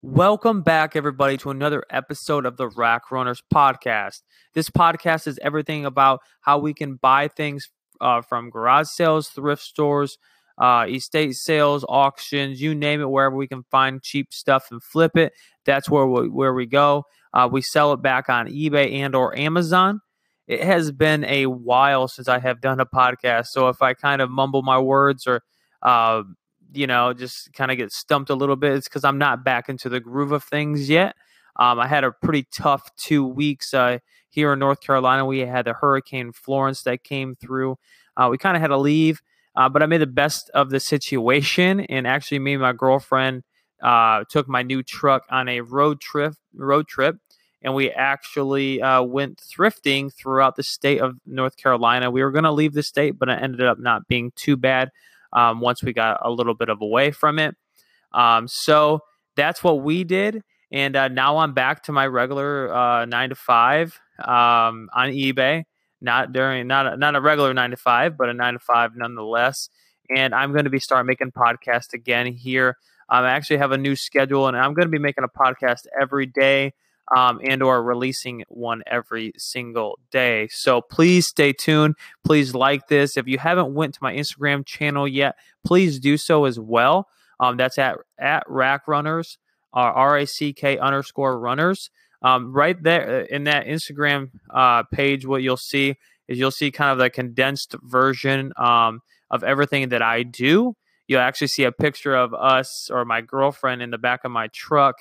Welcome back, everybody, to another episode of the Rack Runners podcast. This podcast is everything about how we can buy things uh, from garage sales, thrift stores, uh, estate sales, auctions, you name it, wherever we can find cheap stuff and flip it. That's where we, where we go. Uh, we sell it back on eBay and or Amazon. It has been a while since I have done a podcast, so if I kind of mumble my words or uh, you know, just kind of get stumped a little bit. It's because I'm not back into the groove of things yet. Um, I had a pretty tough two weeks uh, here in North Carolina. We had the Hurricane Florence that came through. Uh, we kind of had to leave, uh, but I made the best of the situation. And actually, me and my girlfriend uh, took my new truck on a road trip. Road trip, and we actually uh, went thrifting throughout the state of North Carolina. We were going to leave the state, but it ended up not being too bad um, once we got a little bit of away from it. Um, so that's what we did. And uh, now I'm back to my regular uh, nine to five um, on eBay. Not during not a, not a regular nine to five, but a nine to five nonetheless. And I'm going to be start making podcasts again here. Um, I actually have a new schedule, and I'm going to be making a podcast every day um, and or releasing one every single day. So please stay tuned. Please like this. If you haven't went to my Instagram channel yet, please do so as well. Um, that's at at Rack Runners, uh, R A C K underscore Runners. Um, right there uh, in that Instagram uh, page, what you'll see is you'll see kind of the condensed version um, of everything that I do. You'll actually see a picture of us or my girlfriend in the back of my truck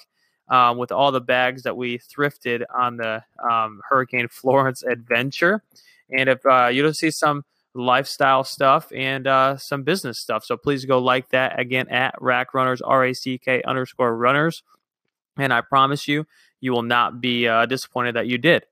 um, with all the bags that we thrifted on the um, Hurricane Florence adventure. And if uh, you'll see some lifestyle stuff and uh, some business stuff. So please go like that again at Rack Runners, R A C K underscore runners. And I promise you, you will not be uh, disappointed that you did.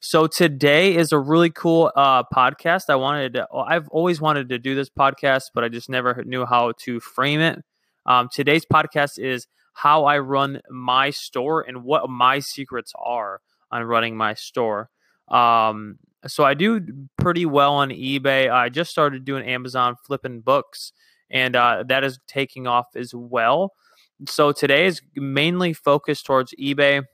So today is a really cool uh, podcast. I wanted to, I've always wanted to do this podcast, but I just never knew how to frame it. Um, today's podcast is how I run my store and what my secrets are on running my store. Um, so I do pretty well on eBay. I just started doing Amazon flipping books, and uh, that is taking off as well. So today is mainly focused towards eBay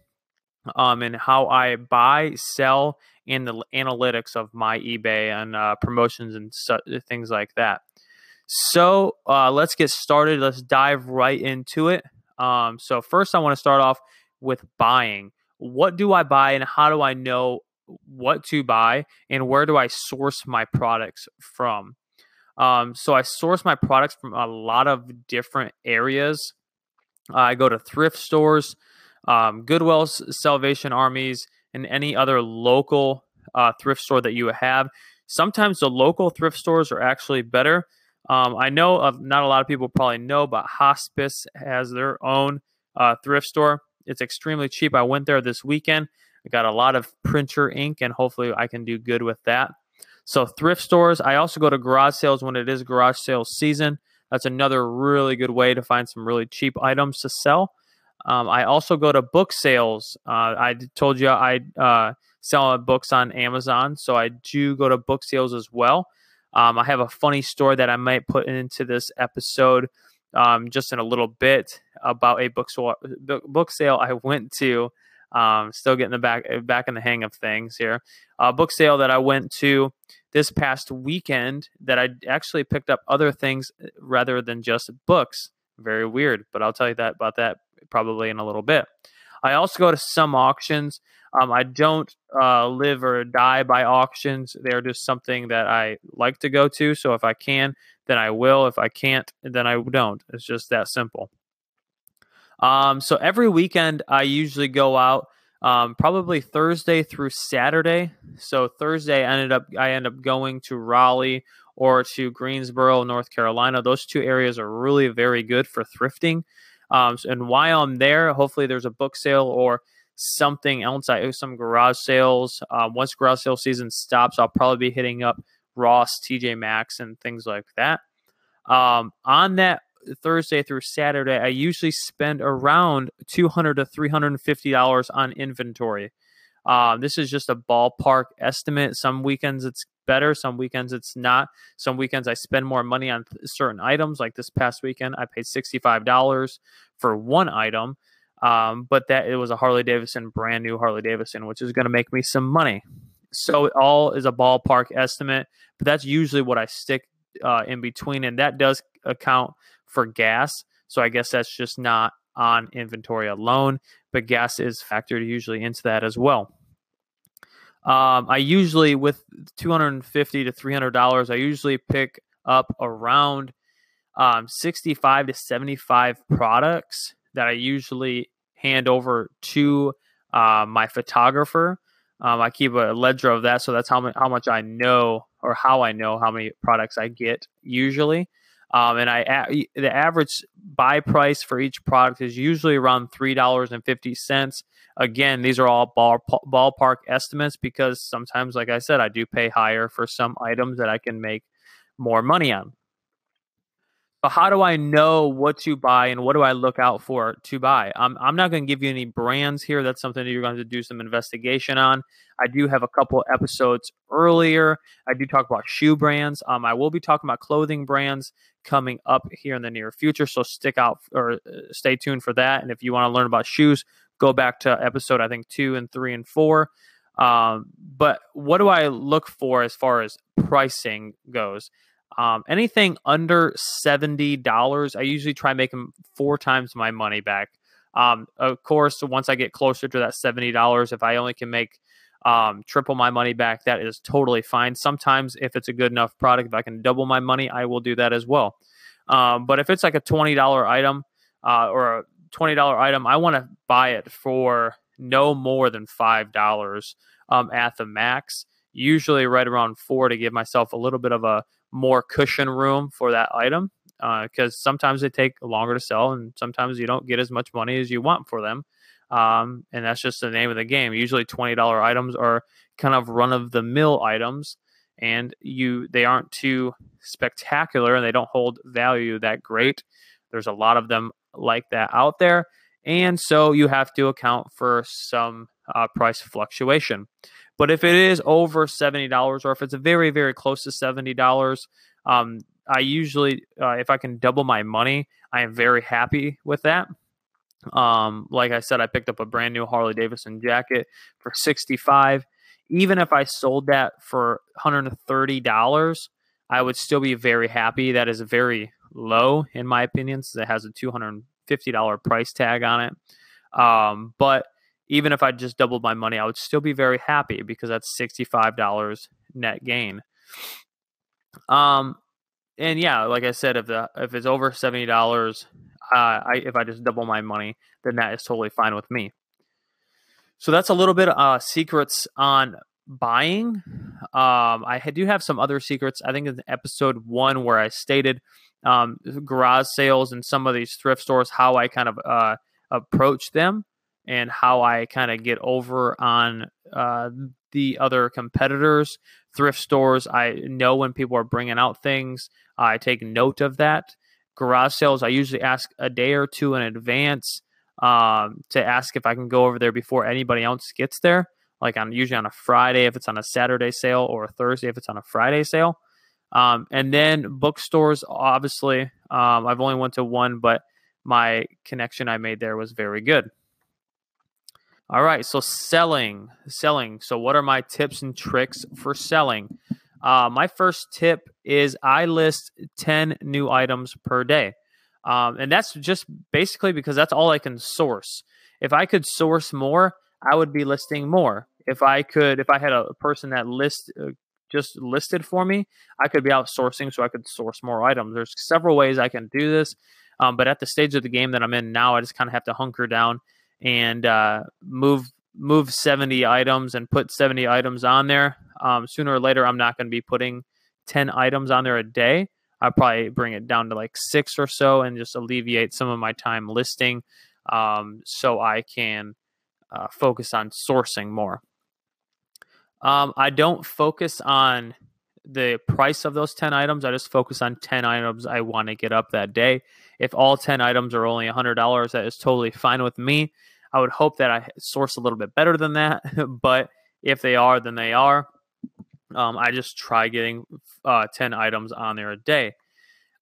um, and how I buy, sell, and the analytics of my eBay and uh, promotions and su- things like that. So uh, let's get started. Let's dive right into it. Um, so first, I want to start off with buying. What do I buy, and how do I know what to buy, and where do I source my products from? Um, so I source my products from a lot of different areas. Uh, I go to thrift stores, um, Goodwill, Salvation Armies, and any other local uh, thrift store that you have. Sometimes the local thrift stores are actually better um, I know of not a lot of people probably know, but Hospice has their own uh, thrift store. It's extremely cheap. I went there this weekend. I got a lot of printer ink, and hopefully, I can do good with that. So, thrift stores. I also go to garage sales when it is garage sales season. That's another really good way to find some really cheap items to sell. Um, I also go to book sales. Uh, I told you I uh, sell books on Amazon, so I do go to book sales as well. Um, I have a funny story that I might put into this episode um, just in a little bit about a book, so- book sale I went to. Um, still getting the back back in the hang of things here. A book sale that I went to this past weekend that I actually picked up other things rather than just books. Very weird, but I'll tell you that about that probably in a little bit. I also go to some auctions. Um, I don't uh, live or die by auctions. They're just something that I like to go to. So if I can, then I will. If I can't, then I don't. It's just that simple. Um, so every weekend, I usually go out. Um, probably Thursday through Saturday. So Thursday, I ended up I end up going to Raleigh or to Greensboro, North Carolina. Those two areas are really very good for thrifting. Um, and while I'm there, hopefully there's a book sale or something else. I owe some garage sales. Um, once garage sale season stops, I'll probably be hitting up Ross, TJ Maxx, and things like that. Um, on that Thursday through Saturday, I usually spend around two hundred to three hundred and fifty dollars on inventory. Um, this is just a ballpark estimate. Some weekends it's better, some weekends it's not. Some weekends I spend more money on certain items. Like this past weekend, I paid sixty five dollars for one item. Um, but that it was a Harley Davidson, brand new Harley Davidson, which is going to make me some money. So it all is a ballpark estimate, but that's usually what I stick uh, in between, and that does account for gas. So I guess that's just not on inventory alone, but gas is factored usually into that as well. Um, I usually with 250 to 300 dollars, I usually pick up around um, 65 to 75 products that I usually hand over to uh, my photographer. Um, I keep a ledger of that, so that's how, how much I know or how I know how many products I get usually. Um, and I the average buy price for each product is usually around three dollars and fifty cents. Again, these are all ball, ballpark estimates because sometimes, like I said, I do pay higher for some items that I can make more money on. But how do I know what to buy and what do I look out for to buy? I'm, I'm not going to give you any brands here. That's something that you're going to do some investigation on. I do have a couple episodes earlier. I do talk about shoe brands. Um, I will be talking about clothing brands coming up here in the near future. So stick out or uh, stay tuned for that. And if you want to learn about shoes, go back to episode I think two and three and four. Um, but what do I look for as far as pricing goes? Um, anything under seventy dollars, I usually try making four times my money back. Um, of course, once I get closer to that seventy dollars, if I only can make um, triple my money back, that is totally fine. Sometimes, if it's a good enough product, if I can double my money, I will do that as well. Um, but if it's like a twenty dollar item uh, or a twenty dollar item, I want to buy it for no more than five dollars um, at the max. Usually, right around four to give myself a little bit of a more cushion room for that item because uh, sometimes they take longer to sell and sometimes you don't get as much money as you want for them. Um, and that's just the name of the game. Usually, twenty dollar items are kind of run of the mill items, and you they aren't too spectacular and they don't hold value that great. There's a lot of them like that out there, and so you have to account for some uh, price fluctuation. But if it is over seventy dollars, or if it's very very close to seventy dollars, um, I usually, uh, if I can double my money, I am very happy with that. Um, like I said, I picked up a brand new Harley Davidson jacket for sixty five. Even if I sold that for one hundred and thirty dollars, I would still be very happy. That is very low in my opinion, since it has a two hundred and fifty dollar price tag on it. Um, but even if I just doubled my money, I would still be very happy because that's $65 net gain. Um, and yeah, like I said, if the if it's over seventy dollars, uh, I if I just double my money, then that is totally fine with me. So that's a little bit uh secrets on buying. Um, I do have some other secrets. I think in episode one where I stated um, garage sales and some of these thrift stores, how I kind of uh, approach them and how I kind of get over on uh, the other competitors, thrift stores. I know when people are bringing out things, I take note of that. Garage sales, I usually ask a day or two in advance um, to ask if I can go over there before anybody else gets there. Like on usually on a Friday if it's on a Saturday sale, or a Thursday if it's on a Friday sale. Um, and then bookstores, obviously, um, I've only went to one, but my connection I made there was very good. All right, so selling, selling. So, what are my tips and tricks for selling? Uh, my first tip is I list 10 new items per day. Um, and that's just basically because that's all I can source. If I could source more, I would be listing more. If I could, if I had a person that list uh, just listed for me, I could be outsourcing so I could source more items. There's several ways I can do this. Um, but at the stage of the game that I'm in now, I just kind of have to hunker down and uh, move move 70 items and put 70 items on there. Um, sooner or later, I'm not going to be putting 10 items on there a day. I'll probably bring it down to like six or so and just alleviate some of my time listing um, so I can uh, focus on sourcing more. Um, I don't focus on the price of those 10 items. I just focus on 10 items I want to get up that day. If all 10 items are only $100, that is totally fine with me. I would hope that I source a little bit better than that, but if they are, then they are. Um, I just try getting uh, 10 items on there a day.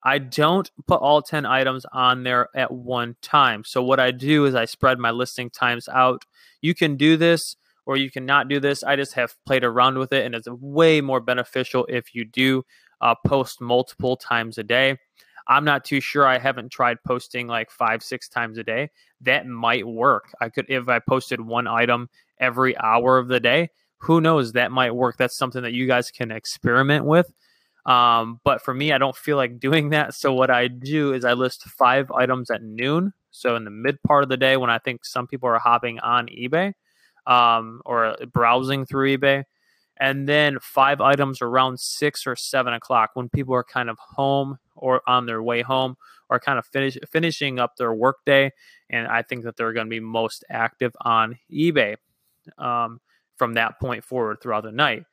I don't put all 10 items on there at one time. So what I do is I spread my listing times out. You can do this or you can not do this. I just have played around with it and it's way more beneficial if you do uh, post multiple times a day. I'm not too sure. I haven't tried posting like five, six times a day. That might work. I could, if I posted one item every hour of the day, who knows? That might work. That's something that you guys can experiment with. Um, but for me, I don't feel like doing that. So what I do is I list five items at noon. So in the mid part of the day, when I think some people are hopping on eBay um, or browsing through eBay, and then five items around six or seven o'clock when people are kind of home or on their way home or kind of finish, finishing up their workday. And I think that they're going to be most active on eBay um, from that point forward throughout the night.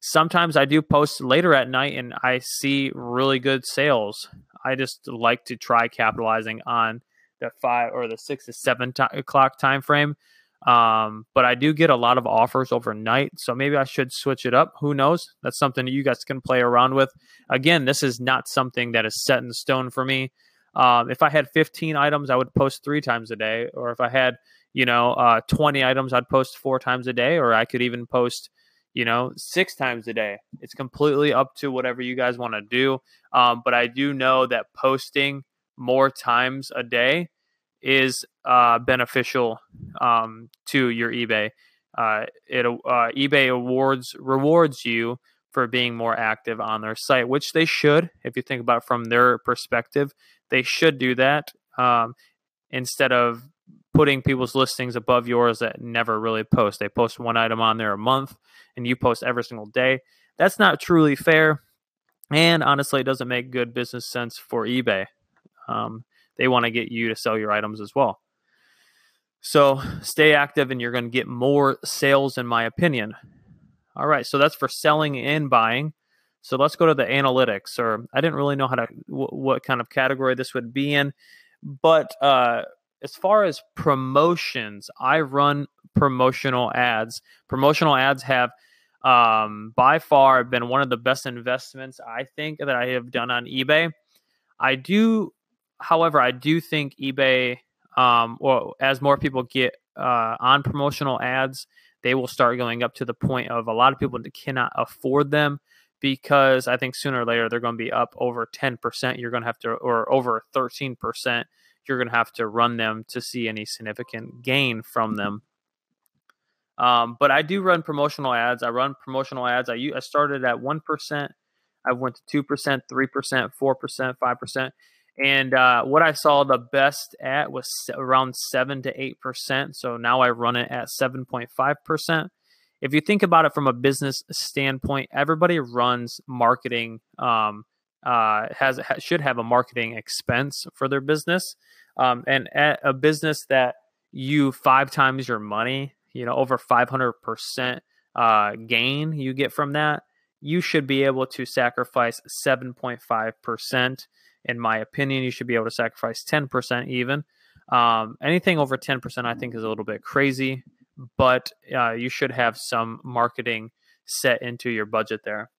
Sometimes I do post later at night and I see really good sales. I just like to try capitalizing on the five or the six to seven t- o'clock time frame um, but I do get a lot of offers overnight, so maybe I should switch it up. Who knows? That's something that you guys can play around with. Again, this is not something that is set in stone for me. Um, if I had 15 items, I would post three times a day, or if I had, you know, uh, 20 items, I'd post four times a day, or I could even post, you know, six times a day. It's completely up to whatever you guys want to do. Um, but I do know that posting more times a day is uh, beneficial um, to your eBay. Uh, it uh, eBay awards rewards you for being more active on their site, which they should. If you think about it from their perspective, they should do that um, instead of putting people's listings above yours that never really post. They post one item on there a month, and you post every single day. That's not truly fair, and honestly, it doesn't make good business sense for eBay. Um, they want to get you to sell your items as well. So stay active and you're going to get more sales, in my opinion. All right, so that's for selling and buying. So let's go to the analytics, or I didn't really know how to w- what kind of category this would be in, but uh, as far as promotions, I run promotional ads. Promotional ads have um, by far been one of the best investments I think that I have done on eBay. I do however, I do think eBay, um, or as more people get uh, on promotional ads, they will start going up to the point of a lot of people cannot afford them because I think sooner or later they're going to be up over 10%. You're going to have to, or over 13%. You're going to have to run them to see any significant gain from them. Um, but I do run promotional ads. I run promotional ads. I, I started at 1%. I went to 2%, 3%, 4%, 5%. And uh, what I saw the best at was around 7 to 8%. So now I run it at 7.5%. If you think about it from a business standpoint, everybody runs marketing, um, uh, has should have a marketing expense for their business. Um, and at a business that you five times your money, you know, over 500% uh, gain you get from that, you should be able to sacrifice 7.5% in my opinion, you should be able to sacrifice 10% even. Um, anything over 10%, I think, is a little bit crazy, but uh, you should have some marketing set into your budget there.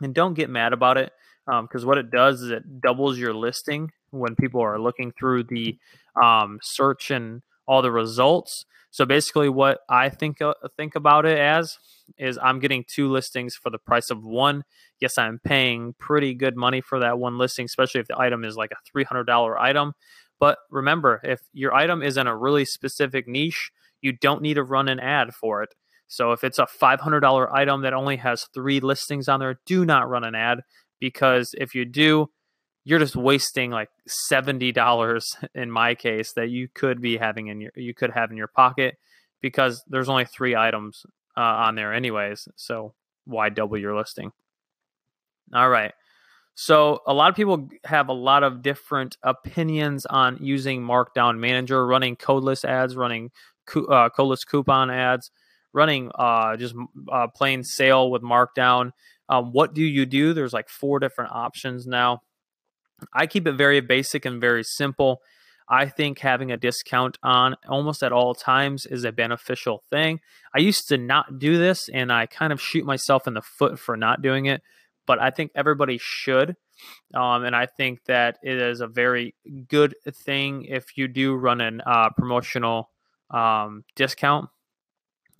And don't get mad about it because um, what it does is it doubles your listing when people are looking through the um, search and all the results. So basically, what I think uh, think about it as is I'm getting two listings for the price of one. Yes, I'm paying pretty good money for that one listing, especially if the item is like a $300 item. But remember, if your item is in a really specific niche, you don't need to run an ad for it. So if it's a $500 item that only has three listings on there, do not run an ad because if you do, you're just wasting like $70 in my case that you could be having in your you could have in your pocket because there's only three items uh, on there anyways so why double your listing all right so a lot of people have a lot of different opinions on using markdown manager running codeless ads running uh, codeless coupon ads running uh, just uh, plain sale with markdown um, what do you do there's like four different options now I keep it very basic and very simple. I think having a discount on almost at all times is a beneficial thing. I used to not do this and I kind of shoot myself in the foot for not doing it. But I think everybody should. Um, and I think that it is a very good thing if you do run an uh, promotional um, discount.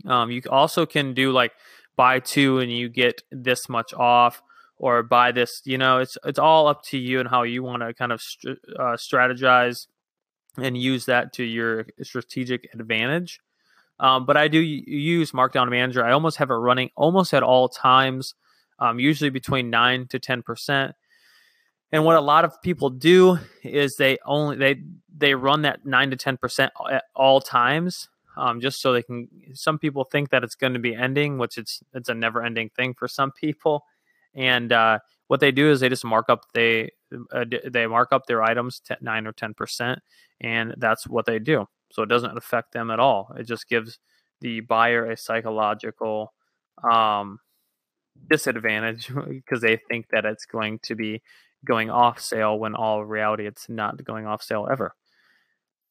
Um, you also can do like buy two and you get this much off, or buy this. You know, it's it's all up to you and how you want to kind of st- uh, strategize and use that to your strategic advantage. Um, but I do use Markdown Manager. I almost have it running almost at all times, um, usually between nine to ten percent. And what a lot of people do is they only they they run that nine to ten percent at all times, um, just so they can. Some people think that it's going to be ending, which it's it's a never ending thing for some people. And uh, what they do is they just mark up they uh, they mark up their items to nine or ten percent, and that's what they do. So it doesn't affect them at all. It just gives the buyer a psychological um, disadvantage because they think that it's going to be going off sale when all reality it's not going off sale ever.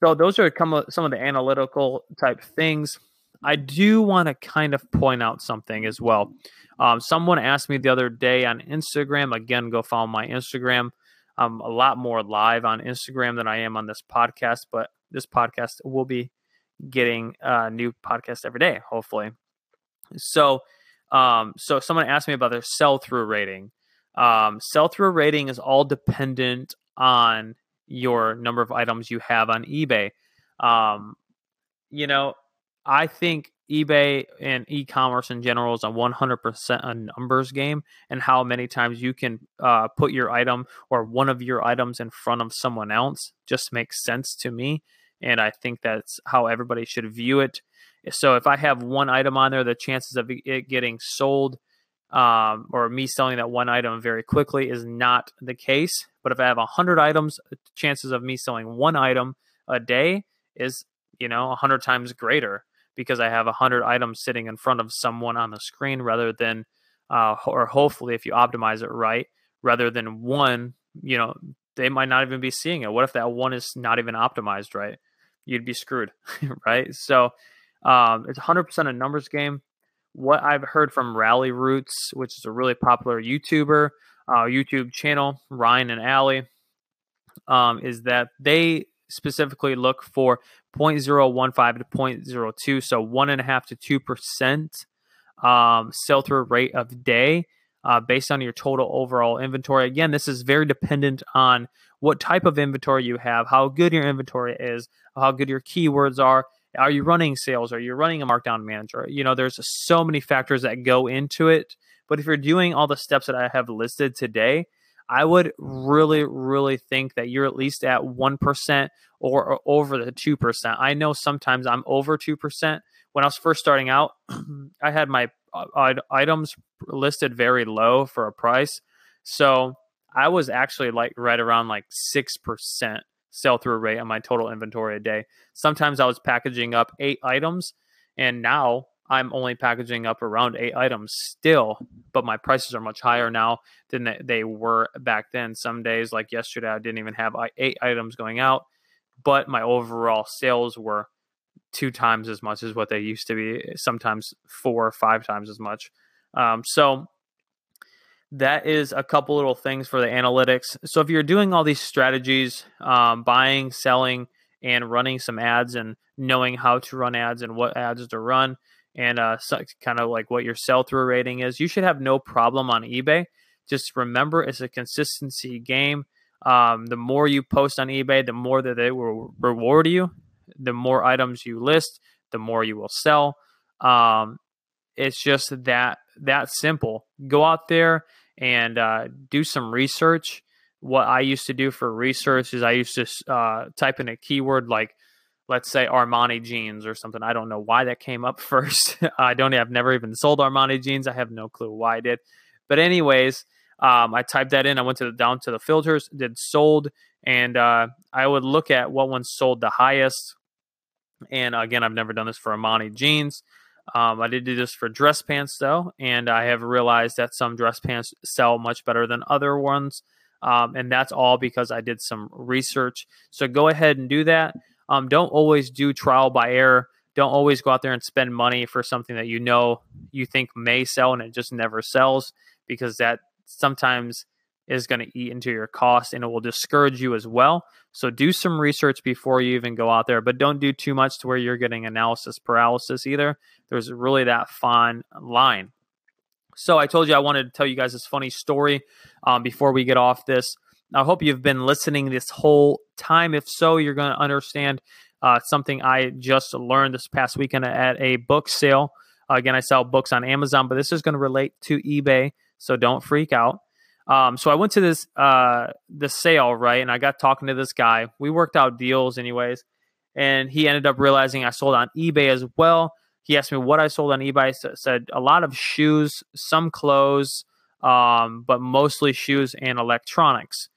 So those are some of the analytical type things. I do want to kind of point out something as well. Um, someone asked me the other day on Instagram. Again, go follow my Instagram. I'm a lot more live on Instagram than I am on this podcast, but this podcast will be getting a new podcast every day, hopefully. So, um, so someone asked me about their sell through rating. Um, sell through rating is all dependent on your number of items you have on eBay. Um, you know, I think eBay and e-commerce in general is a 100% a numbers game and how many times you can uh, put your item or one of your items in front of someone else just makes sense to me and I think that's how everybody should view it. So if I have one item on there, the chances of it getting sold um, or me selling that one item very quickly is not the case. But if I have a hundred items, chances of me selling one item a day is you know a hundred times greater because I have a hundred items sitting in front of someone on the screen rather than, uh, or hopefully if you optimize it right, rather than one. You know they might not even be seeing it. What if that one is not even optimized right? you'd be screwed, right? So um, it's 100% a numbers game. What I've heard from Ralli Roots, which is a really popular YouTuber, uh, YouTube channel, Ryan and Alli, um, is that they specifically look for 0.015 to 0.02, so one and a half to two percent um, sell through rate of day uh, based on your total overall inventory. Again, this is very dependent on what type of inventory you have, how good your inventory is, how good your keywords are. Are you running sales? Are you running a markdown manager? You know, there's so many factors that go into it. But if you're doing all the steps that I have listed today, I would really, really think that you're at least at 1% or, or over the 2%. I know sometimes I'm over 2%. When I was first starting out, I had my uh, items listed very low for a price. So I was actually like right around like 6% sell through rate on my total inventory a day. Sometimes I was packaging up eight items, and now I'm only packaging up around eight items still, but my prices are much higher now than they were back then. Some days, like yesterday, I didn't even have eight items going out, but my overall sales were two times as much as what they used to be, sometimes four or five times as much. Um, so that is a couple little things for the analytics. So if you're doing all these strategies, um, buying, selling, and running some ads, and knowing how to run ads and what ads to run, and uh, kind of like what your sell through rating is, you should have no problem on eBay. Just remember, it's a consistency game. Um, the more you post on eBay, the more that they will reward you. The more items you list, the more you will sell. Um, it's just that that simple. Go out there and uh, do some research. What I used to do for research is I used to uh, type in a keyword like, let's say Armani jeans or something. I don't know why that came up first. I don't. I've never even sold Armani jeans. I have no clue why I did. But anyways, um, I typed that in. I went to the, down to the filters, did sold, and uh, I would look at what one sold the highest. And again, I've never done this for Armani jeans. Um, I did do this for dress pants though, and I have realized that some dress pants sell much better than other ones. Um, and that's all because I did some research. So go ahead and do that. Um, don't always do trial by error. Don't always go out there and spend money for something that you know you think may sell and it just never sells because that sometimes is going to eat into your cost and it will discourage you as well. So do some research before you even go out there, but don't do too much to where you're getting analysis paralysis either. There's really that fine line. So I told you I wanted to tell you guys this funny story um, before we get off this. I hope you've been listening this whole time. If so, you're going to understand uh, something I just learned this past weekend at a book sale. Again, I sell books on Amazon, but this is going to relate to eBay, so don't freak out. Um, so I went to this uh, the sale right, and I got talking to this guy. We worked out deals, anyways, and he ended up realizing I sold on eBay as well. He asked me what I sold on eBay. I said a lot of shoes, some clothes, um, but mostly shoes and electronics.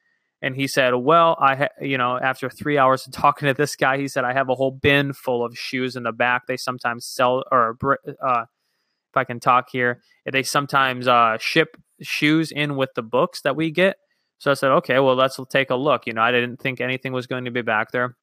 And he said, "Well, I, ha- you know, after three hours of talking to this guy, he said I have a whole bin full of shoes in the back. They sometimes sell, or uh, if I can talk here, they sometimes uh, ship shoes in with the books that we get. So I said, okay, well, let's take a look. You know, I didn't think anything was going to be back there.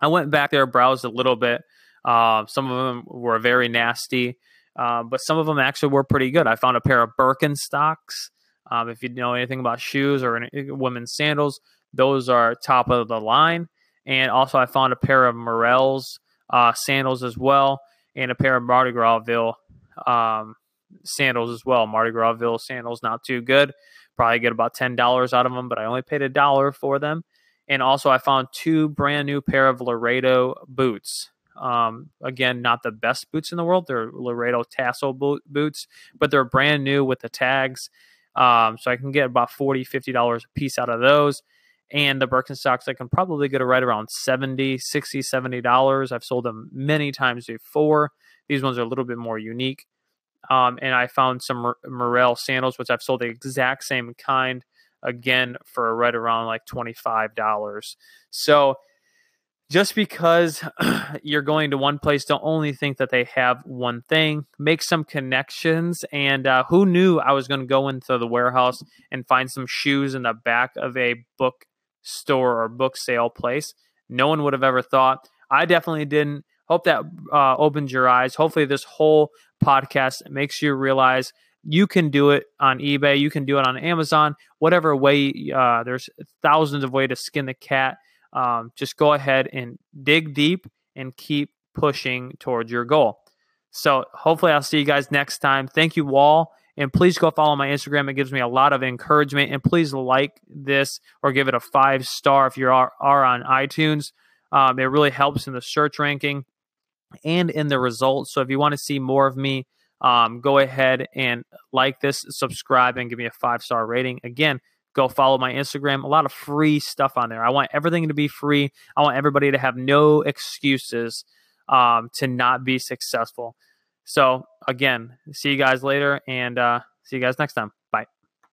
I went back there, browsed a little bit. Uh, some of them were very nasty, uh, but some of them actually were pretty good. I found a pair of Birkenstocks. Um, if you know anything about shoes or any, women's sandals, those are top of the line. And also, I found a pair of Merrells uh, sandals as well, and a pair of Mardi Grasville um, sandals as well. Mardi Grasville sandals, not too good. Probably get about ten dollars out of them, but I only paid a dollar for them. And also, I found two brand new pair of Laredo boots. Um, again, not the best boots in the world. They're Laredo tassel boot, boots, but they're brand new with the tags. Um, so I can get about 40 $50 a piece out of those. And the Birkenstocks, I can probably get it right around 70 60 $70. I've sold them many times before. These ones are a little bit more unique. Um, and I found some Merrell sandals, which I've sold the exact same kind again for right around like $25. So just because you're going to one place, don't only think that they have one thing. Make some connections. And uh, who knew I was going to go into the warehouse and find some shoes in the back of a book store or book sale place? No one would have ever thought. I definitely didn't. Hope that uh, opens your eyes. Hopefully, this whole podcast makes you realize you can do it on eBay, you can do it on Amazon, whatever way. Uh, there's thousands of ways to skin the cat. Um, just go ahead and dig deep and keep pushing towards your goal. So hopefully, I'll see you guys next time. Thank you all. And please go follow my Instagram. It gives me a lot of encouragement. And please like this or give it a five star if you are, are on iTunes. Um, it really helps in the search ranking and in the results. So if you want to see more of me, um, go ahead and like this, subscribe, and give me a five star rating. Again, go follow my Instagram. A lot of free stuff on there. I want everything to be free. I want everybody to have no excuses um, to not be successful. So, again, see you guys later and uh, see you guys next time.